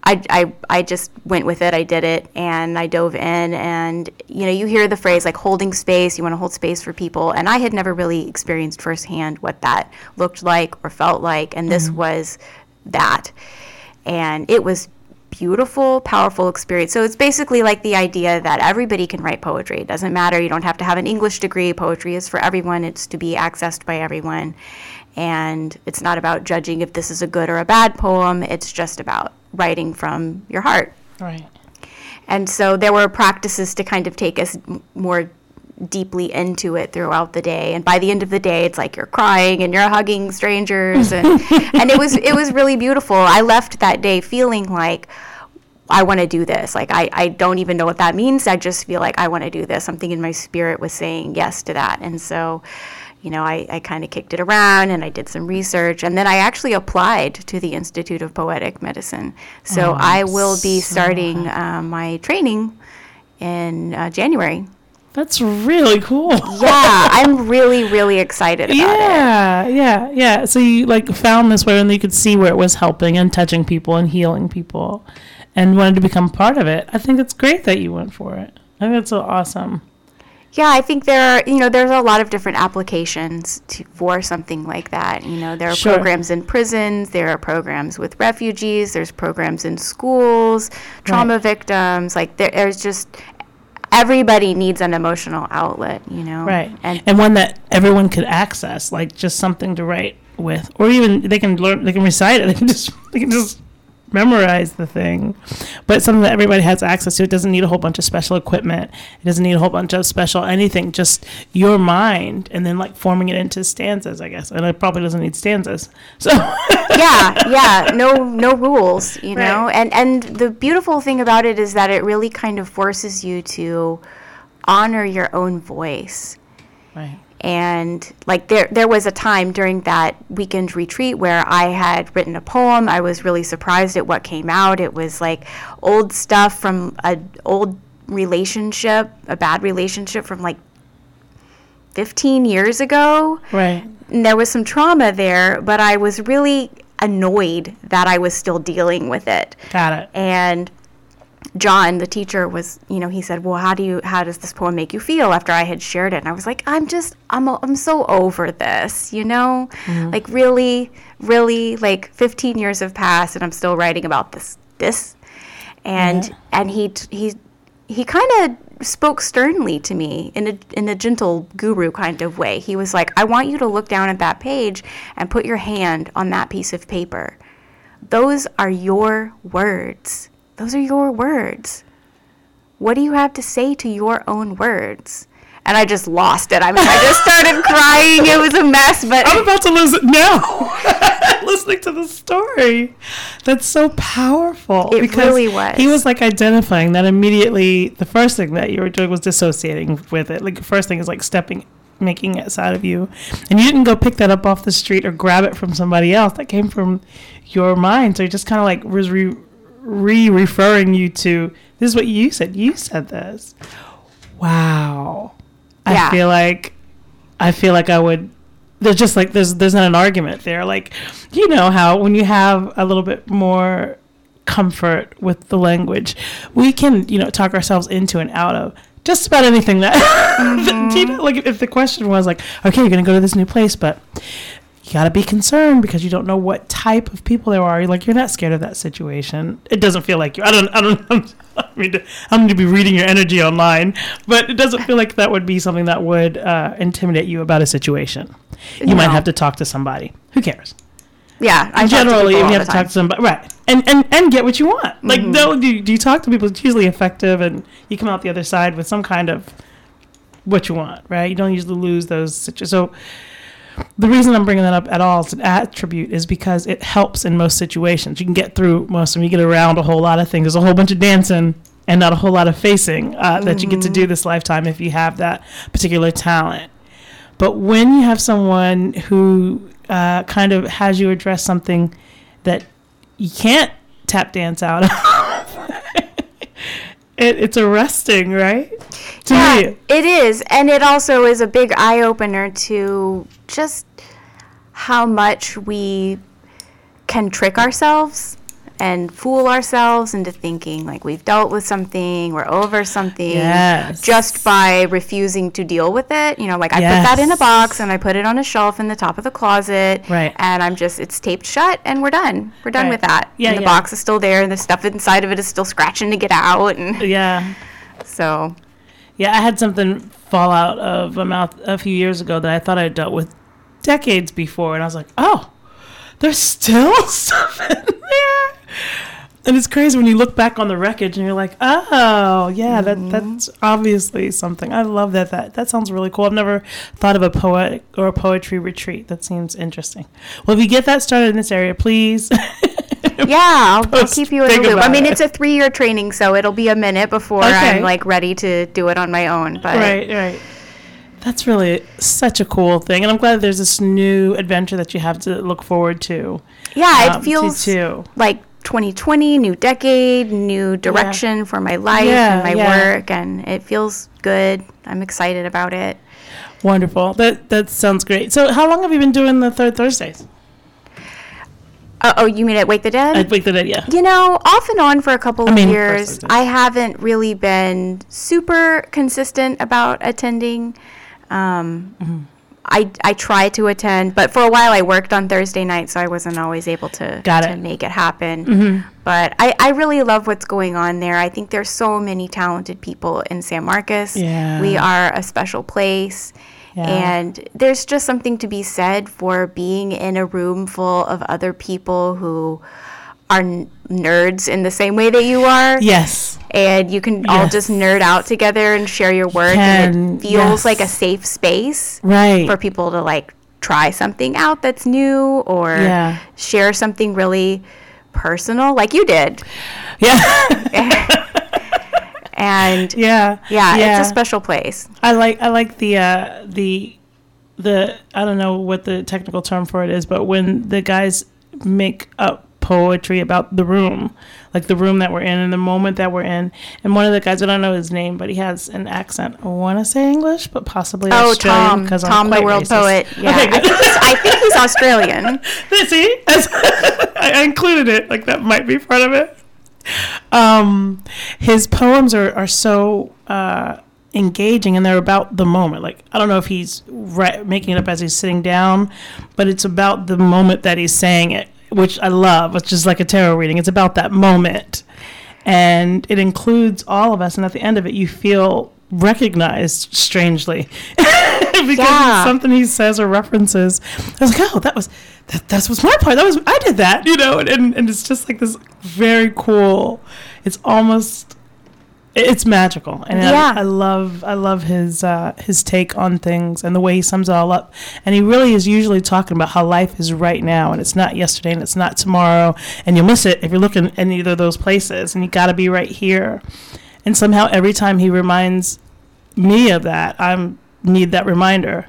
I, I, I just went with it. I did it and I dove in. And, you know, you hear the phrase like holding space, you want to hold space for people. And I had never really experienced firsthand what that looked like or felt like. And this Mhm. was that. And it was beautiful, powerful experience. So it's basically like the idea that everybody can write poetry. It doesn't matter. You don't have to have an English degree. Poetry is for everyone. It's to be accessed by everyone. And it's not about judging if this is a good or a bad poem. It's just about writing from your heart. Right. And so there were practices to kind of take us more deeply into it throughout the day. And by the end of the day, it's like you're crying and you're hugging strangers, and and it was it was really beautiful. I left that day feeling like. I want to do this. Like, I, I don't even know what that means. I just feel like I want to do this. Something in my spirit was saying yes to that. And so, you know, I, I kind of kicked it around and I did some research. And then I actually applied to the Institute of Poetic Medicine. So Oh, I will be so starting um, my training in uh, January. That's really cool. Yeah, I'm really, really excited about it. yeah, yeah, yeah. So you like found this way, and you could see where it was helping and touching people and healing people, and wanted to become part of it. I think it's great that you went for it. I think that's so awesome. Yeah, I think there are, you know, there's a lot of different applications to, for something like that. You know, there are Sure. programs in prisons, there are programs with refugees, there's programs in schools, trauma victims. Like there, there's just everybody needs an emotional outlet. You know, Right. And And one that everyone could access, like just something to write with, or even they can learn, they can recite it. They can just, they can just memorize the thing. But something that everybody has access to. It doesn't need a whole bunch of special equipment. It doesn't need a whole bunch of special anything. Just your mind, and then like forming it into stanzas, I guess. And it probably doesn't need stanzas. So yeah, yeah, no, no rules, you know. And and the beautiful thing about it is that it really kind of forces you to honor your own voice. Right. And like there there was a time during that weekend retreat where I had written a poem. I was really surprised at what came out. It was like old stuff from a old relationship, a bad relationship from like 15 years ago. Right. And there was some trauma there, but I was really annoyed that I was still dealing with it. Got it. And John, the teacher, was, you know, he said, "Well, how do you, how does this poem make you feel?" After I had shared it, and I was like, "I'm just, I'm, I'm so over this, you know, Mhm. like really, really, like 15 years have passed, and I'm still writing about this, this." And and he, he, he kind of spoke sternly to me in a in a gentle guru kind of way. He was like, "I want you to look down at that page and put your hand on that piece of paper." Those are your words. Those are your words. What do you have to say to your own words? And I just lost it. I mean, I just started crying. It was a mess, but I'm about to lose it now. Listening to the story, that's so powerful. It really was. He was like identifying that immediately. The first thing that you were doing was dissociating with it. Like the first thing is like stepping, making it out of you, and you didn't go pick that up off the street or grab it from somebody else. That came from your mind. So he just kind of like was re, re referring you to this is what you said. You said this. Wow. Yeah. I feel like I feel like I would there's just like there's there's not an argument there. Like you know how when you have a little bit more comfort with the language, we can, you know, talk ourselves into and out of just about anything that Do you mm-hmm. know like if the question was like, okay, you're gonna go to this new place, but you gotta be concerned because you don't know what type of people there are. You're like you're not scared of that situation. It doesn't feel like you. I don't. I don't. I mean, I don't need to be reading your energy online, but it doesn't feel like that would be something that would uh, intimidate you about a situation. You might have to talk to somebody. Who cares? yeah, I to Generally, you have to time. talk to somebody, right? And and and get what you want. Like, no, do, do you talk to people? It's usually effective, and you come out the other side with some kind of what you want, right? You don't usually lose those situations. So the reason I'm bringing that up at all as an attribute is because it helps in most situations. You can get through most of them. You get around a whole lot of things. There's a whole bunch of dancing and not a whole lot of facing uh, that you get to do this lifetime if you have that particular talent. But when you have someone who uh, kind of has you address something that you can't tap dance out of, it, it's arresting, right? To yeah, me. it is, and it also is a big eye opener to just how much we can trick ourselves and fool ourselves into thinking like we've dealt with something, we're over something, Yes. just by refusing to deal with it. You know, like I put that in a box and I put it on a shelf in the top of the closet, Right. And I'm just it's taped shut and we're done. We're done Right. with that. Yeah, and the yeah. box is still there, and the stuff inside of it is still scratching to get out, and Yeah. so Yeah, I had something fall out of my mouth a few years ago that I thought I had dealt with decades before, and I was like, oh, there's still stuff in. And it's crazy when you look back on the wreckage and you're like, oh, yeah, that that's obviously something. I love that. That that sounds really cool. I've never thought of a poetic or a poetry retreat. That seems interesting. Well, if you get that started in this area, please. Yeah, I'll, I'll keep you in the loop. I mean, it. it's a three-year training, so it'll be a minute before Okay. I'm like ready to do it on my own. But right, right. That's really such a cool thing, and I'm glad there's this new adventure that you have to look forward to. yeah, um, it to- feels too. like 2020, new decade, new direction for my life Yeah, and my yeah. work, and it feels good. I'm excited about it. Wonderful. That that sounds great. So, how long have you been doing the third Thursdays? Uh, oh, you mean at Wake the Dead? At Wake the Dead, yeah. You know, off and on for a couple I of mean, first years. I haven't really been super consistent about attending. Um, Mm-hmm. I, I try to attend, but for a while I worked on Thursday night, so I wasn't always able to, Got to it. make it happen. Mhm. But I, I really love what's going on there. I think there's so many talented people in San Marcos. Yeah. We are a special place. Yeah. And there's just something to be said for being in a room full of other people who are n- nerds in the same way that you are. Yes. And you can all just nerd out together and share your work. Can, and it feels yes. like a safe space Right. for people to like try something out that's new or Yeah. share something really personal like you did. Yeah. and yeah, yeah, yeah. it's a special place. I like I like the uh, the the I don't know what the technical term for it is, but when the guys make up poetry about the room, like the room that we're in and the moment that we're in. And one of the guys, I don't know his name, but he has an accent. I want to say English, but possibly Oh, Australian Tom, Tom, I'm the world racist. poet. Yeah, Okay, I, think he's, I think he's Australian. See, I, included it. Like that might be part of it. Um, his poems are are so uh, engaging, and they're about the moment. Like I don't know if he's ri- making it up as he's sitting down, but it's about the moment that he's saying it, which I love. which is like a tarot reading. It's about that moment, and it includes all of us. And at the end of it, you feel recognized strangely because Yeah. something he says or references. I was like, oh, that was that. That was my part. That was I did that, you know. And and, and it's just like this very cool. It's almost it's magical, and Yeah. I, I love I love his uh, his take on things and the way he sums it all up. And he really is usually talking about how life is right now, and it's not yesterday, and it's not tomorrow, and you'll miss it if you're looking in either of those places, and you got to be right here. And somehow, every time he reminds me of that, I need that reminder,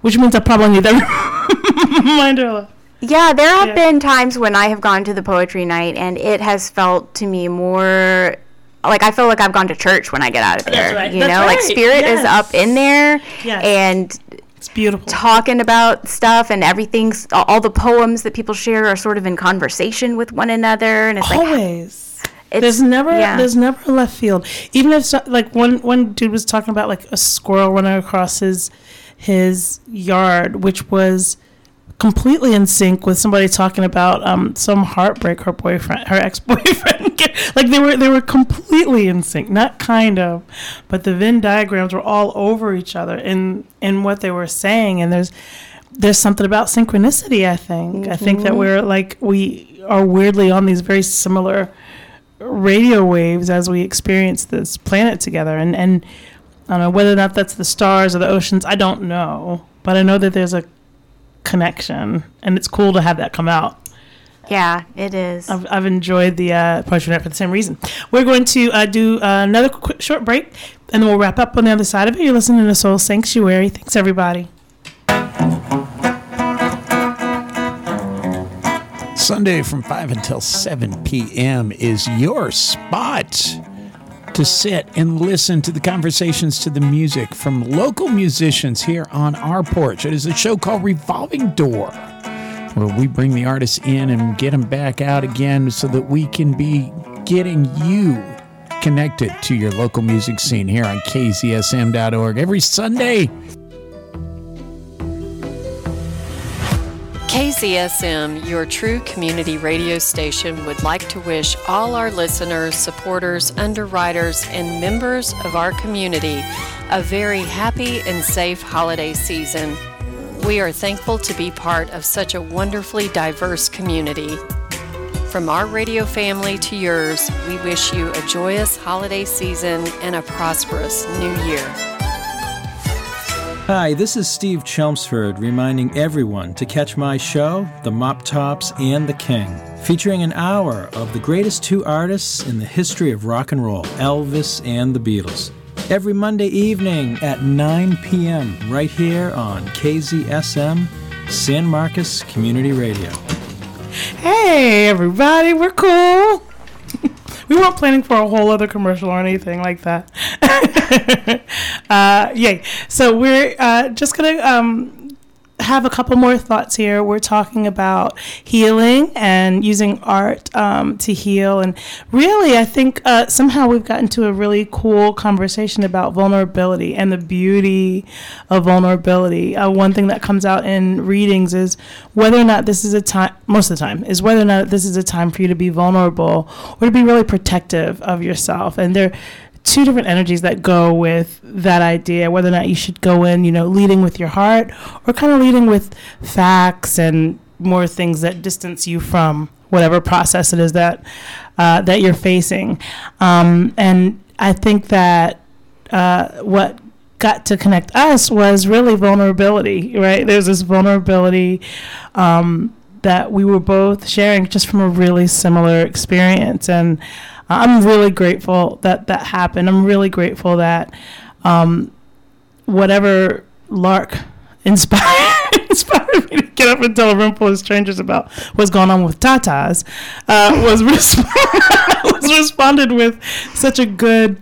which means I probably need that reminder. Yeah, there have Yeah. been times when I have gone to the poetry night and it has felt to me more like I feel like I've gone to church when I get out of there. right. You That's know, like right. spirit is up in there Yes. and It's beautiful. talking about stuff and everything's all the poems that people share are sort of in conversation with one another and it's like Always. it's, there's never yeah. there's never a left field. Even if so, like one one dude was talking about like a squirrel running across his his yard, which was completely in sync with somebody talking about um some heartbreak her boyfriend her ex boyfriend like they were they were completely in sync. Not kind of but the Venn diagrams were all over each other in in what they were saying. And there's there's something about synchronicity I think. I think that Mhm. we're like we are weirdly on these very similar radio waves as we experience this planet together. And and I don't know whether or not that's the stars or the oceans I don't know. But I know that there's a connection and it's cool to have that come out yeah, it is. I've, I've enjoyed the uh, poetry night for the same reason. We're going to uh, do uh, another quick, short break, and then we'll wrap up on the other side of it. You're listening to Soul Sanctuary. Thanks, everybody. Sunday from 5 until 7 p.m. is your spot to sit and listen to the conversations to the music from local musicians here on our porch. It is a show called Revolving Door, where we bring the artists in and get them back out again so that we can be getting you connected to your local music scene here on kzsm.org every Sunday. KZSM, your true community radio station, would like to wish all our listeners, supporters, underwriters, and members of our community a very happy and safe holiday season. We are thankful to be part of such a wonderfully diverse community. From our radio family to yours, we wish you a joyous holiday season and a prosperous new year. Hi, this is Steve Chelmsford reminding everyone to catch my show, The Mop Tops and the King, featuring an hour of the greatest two artists in the history of rock and roll, Elvis and the Beatles. Every Monday evening at 9 p.m., right here on KZSM, San Marcos Community Radio. Hey, everybody, we're cool. We weren't planning for a whole other commercial or anything like that. uh, yay. So we're uh, just to um, have a couple more thoughts here. We're talking about healing and using art um, to heal. And really, I think uh, somehow we've gotten to a really cool conversation about vulnerability and the beauty of vulnerability. Uh, one thing that comes out in readings is whether or not this is a time, most of the time, is whether or not this is a time for you to be vulnerable or to be really protective of yourself. And there two different energies that go with that idea whether or not you should go in you know leading with your heart or kind of leading with facts and more things that distance you from whatever process it is that uh, that you're facing. Um, and i think that uh, what got to connect us was really vulnerability right? There's this vulnerability um, that we were both sharing just from a really similar experience. And I'm really grateful that that happened. I'm really grateful that um, whatever Lark inspired inspired me to get up and tell a room full of strangers about what's going on with Tatas, uh, was resp- was responded with such a good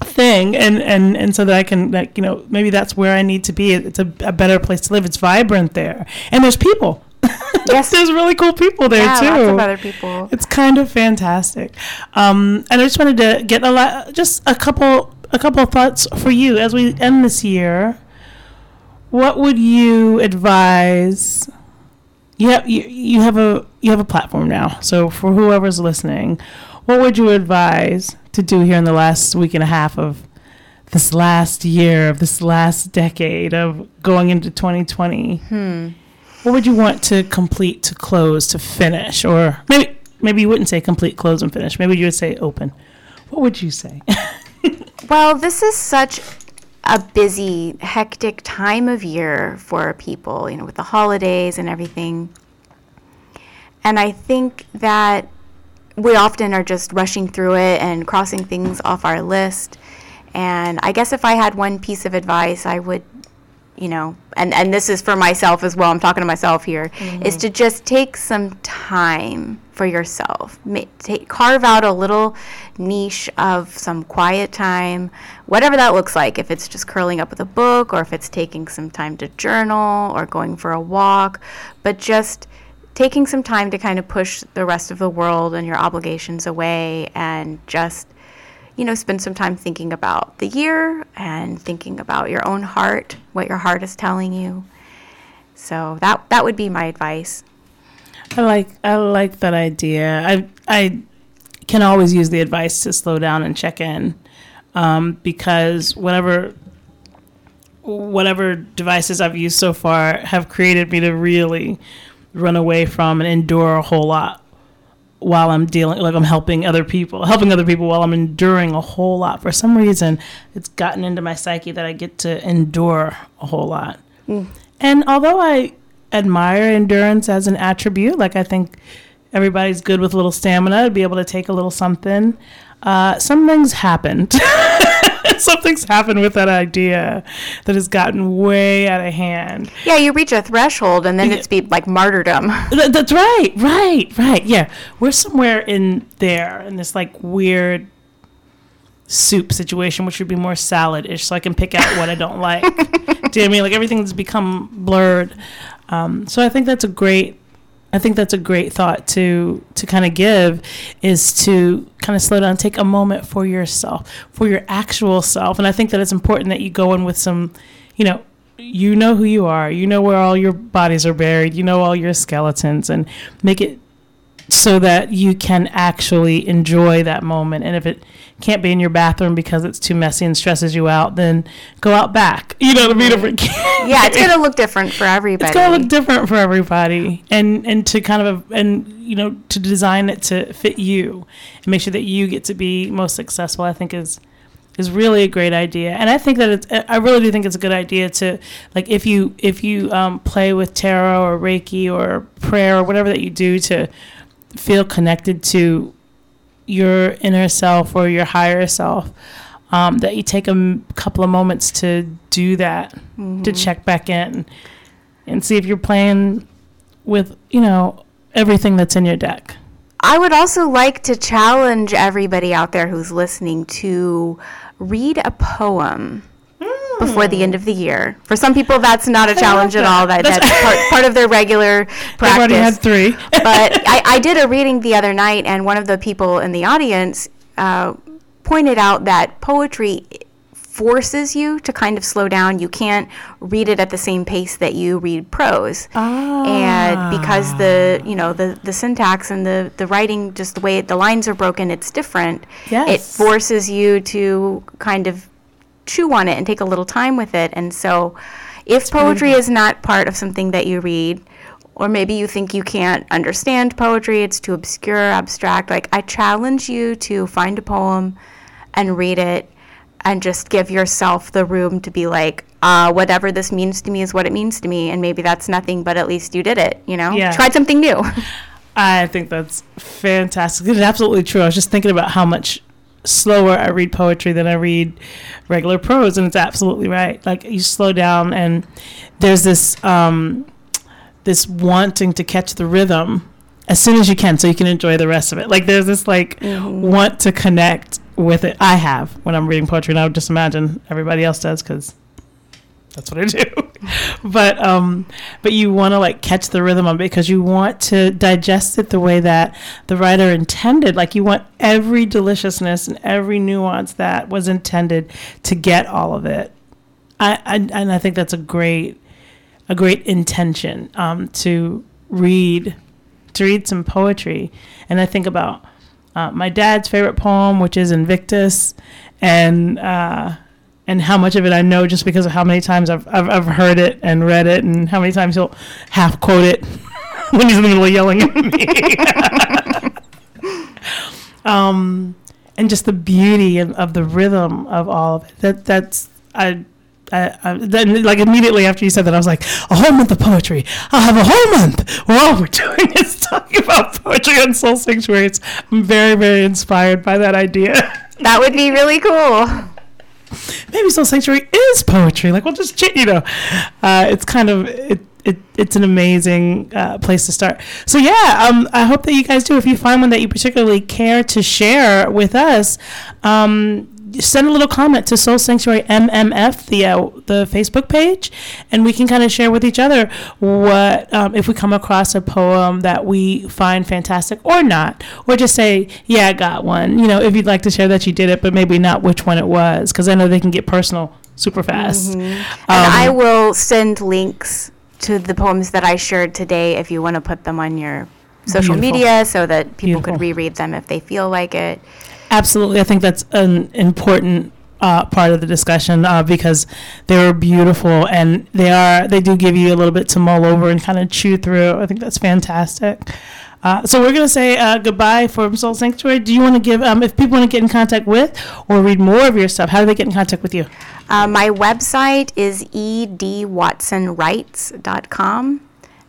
thing. And and and so that I can like you know maybe that's where I need to be. It's a, a better place to live. It's vibrant there. And there's people yes. There's really cool people there Yeah, too lots of other people. it's kind of fantastic. Um and I just wanted to get a lot just a couple a couple of thoughts for you as we end this year. What would you advise? You have you, you have a you have a platform now so for whoever's listening what would you advise to do here in the last week and a half of this last year of this last decade of going into 2020 Hmm. What would you want to complete to close to finish or maybe maybe you wouldn't say complete close and finish maybe you would say open what would you say Well, this is such a busy, hectic time of year for people, you know, with the holidays and everything. And I think that we often are just rushing through it and crossing things off our list. And I guess if I had one piece of advice, I would, you know, and, and this is for myself as well, I'm talking to myself here, is Mhm. to just take some time for yourself. Ma- take, carve out a little niche of some quiet time, whatever that looks like. If it's just curling up with a book, or if it's taking some time to journal, or going for a walk, but just taking some time to kind of push the rest of the world and your obligations away and just you know spend some time thinking about the year and thinking about your own heart what your heart is telling you. So that that would be my advice. I like I like that idea. I I can always use the advice to slow down and check in, um, because whatever whatever devices I've used so far have created me to really run away from and endure a whole lot while I'm dealing like I'm helping other people, helping other people while I'm enduring a whole lot. For some reason, it's gotten into my psyche that I get to endure a whole lot. Mm. And although I admire endurance as an attribute, like I think everybody's good with a little stamina to be able to take a little something, uh, some things happened. Something's happened with that idea that has gotten way out of hand. yeah you reach a threshold and then it's be like martyrdom That's right, right, right. Yeah, we're somewhere in there in this like weird soup situation, which would be more salad-ish, so I can pick out what I don't like. Do you know what I mean? Like everything's become blurred. Um, so I think that's a great. I think that's a great thought to to kind of give is to kind of slow down, take a moment for yourself, for your actual self, and I think that it's important that you go in with some, you know, you know who you are, you know where all your bodies are buried, you know all your skeletons, and make it so that you can actually enjoy that moment. And if it can't be in your bathroom because it's too messy and stresses you out, then go out back. You know, to be different. yeah it's gonna look different for everybody It's gonna look different for everybody, and and to kind of and you know to design it to fit you and make sure that you get to be most successful. I think is is really a great idea, and I think that it's I really do think it's a good idea to like if you if you um, play with tarot or Reiki or prayer or whatever that you do to feel connected to your inner self or your higher self. Um, that you take a m- couple of moments to do that, to Mhm. check back in and see if you're playing with, you know, everything that's in your deck. I would also like to challenge everybody out there who's listening to read a poem before the end of the year. For some people, that's not a Hmm. Challenge at all. That, that. that's part, part of their regular practice. I've already had three. but I, I did a reading the other night, and one of the people in the audience uh, pointed out that poetry forces you to kind of slow down. You can't read it at the same pace that you read prose. And because the, you know, the, the syntax and the, the writing, just the way the lines are broken, it's different. Yes. It forces you to kind of chew on it and take a little time with it. And so if poetry beautiful. is not part of something that you read, or maybe you think you can't understand poetry, it's too obscure, abstract, like I challenge you to find a poem and read it and just give yourself the room to be like, uh, whatever this means to me is what it means to me. And maybe that's nothing, but at least you did it, you know? Yeah. Tried something new. I think that's fantastic. It's absolutely true. I was just thinking about how much slower I read poetry than I read regular prose, and it's absolutely right. Like you slow down, and there's this um, this wanting to catch the rhythm as soon as you can so you can enjoy the rest of it. Like there's this like want to connect with it. I have when I'm reading poetry, and I would just imagine everybody else does because that's what I do. but um, but you want to like catch the rhythm of it because you want to digest it the way that the writer intended. Like you want every deliciousness and every nuance that was intended to get all of it. I, I and I think that's a great a great intention um, to read to read some poetry. And I think about uh, my dad's favorite poem, which is Invictus, and uh, and how much of it I know just because of how many times I've, I've I've heard it and read it, and how many times he'll half quote it when he's in the middle of yelling at me. um, and just the beauty of, of the rhythm of all of it. That that's I. I, I, then, like immediately after you said that, I was like, a whole month of poetry. I'll have a whole month where all we're doing is talking about poetry on Soul Sanctuaries. I'm very, very inspired by that idea. That would be really cool. Maybe Soul Sanctuary is poetry. Like we'll just, you know, uh, it's kind of it, it. It's an amazing uh, place to start. So yeah, um, I hope that you guys do. If you find one that you particularly care to share with us, um, send a little comment to Soul Sanctuary MMF, the uh, the Facebook page, and we can kind of share with each other what um, if we come across a poem that we find fantastic or not, or just say, yeah, I got one. You know, if you'd like to share that you did it, but maybe not which one it was, because I know they can get personal super fast. Mhm. And Um, I will send links to the poems that I shared today if you want to put them on your social Beautiful. media so that people Beautiful. could reread them if they feel like it. Absolutely, I think that's an important uh, part of the discussion uh, because they were beautiful and they are they do give you a little bit to mull over and kind of chew through. I think that's fantastic. Uh, so we're gonna say uh, goodbye from Soul Sanctuary. Do you want to give um, if people want to get in contact with or read more of your stuff? How do they get in contact with you? Uh, my website is edwatsonwrites.com.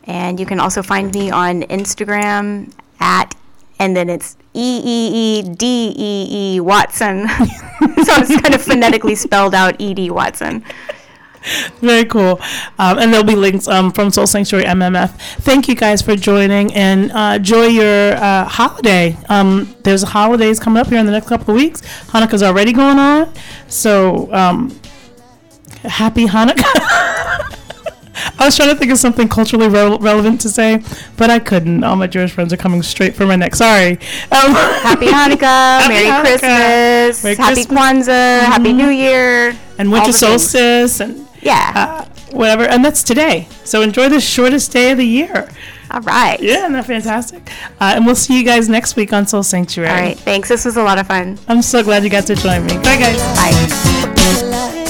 And you can also find me on Instagram at, and then it's E E E D E E Watson. so it's kind of phonetically spelled out E D Watson. Very cool. Um, and there'll be links um, from Soul Sanctuary MMF. Thank you guys for joining and uh, enjoy your uh, holiday. Um, there's holidays coming up here in the next couple of weeks. Hanukkah's already going on. So um, happy Hanukkah. I was trying to think of something culturally re- relevant to say, but I couldn't. All my Jewish friends are coming straight for my neck. Sorry. Um, Happy Hanukkah, Merry Hanukkah. Christmas, Merry Happy Christmas. Kwanzaa, Happy New Year. and winter the things. solstice and Yeah. uh, whatever. And that's today. So enjoy the shortest day of the year. All right. Yeah, isn't that fantastic? Uh, and we'll see you guys next week on Soul Sanctuary. All right. Thanks. This was a lot of fun. I'm so glad you got to join me. Bye, guys. Bye.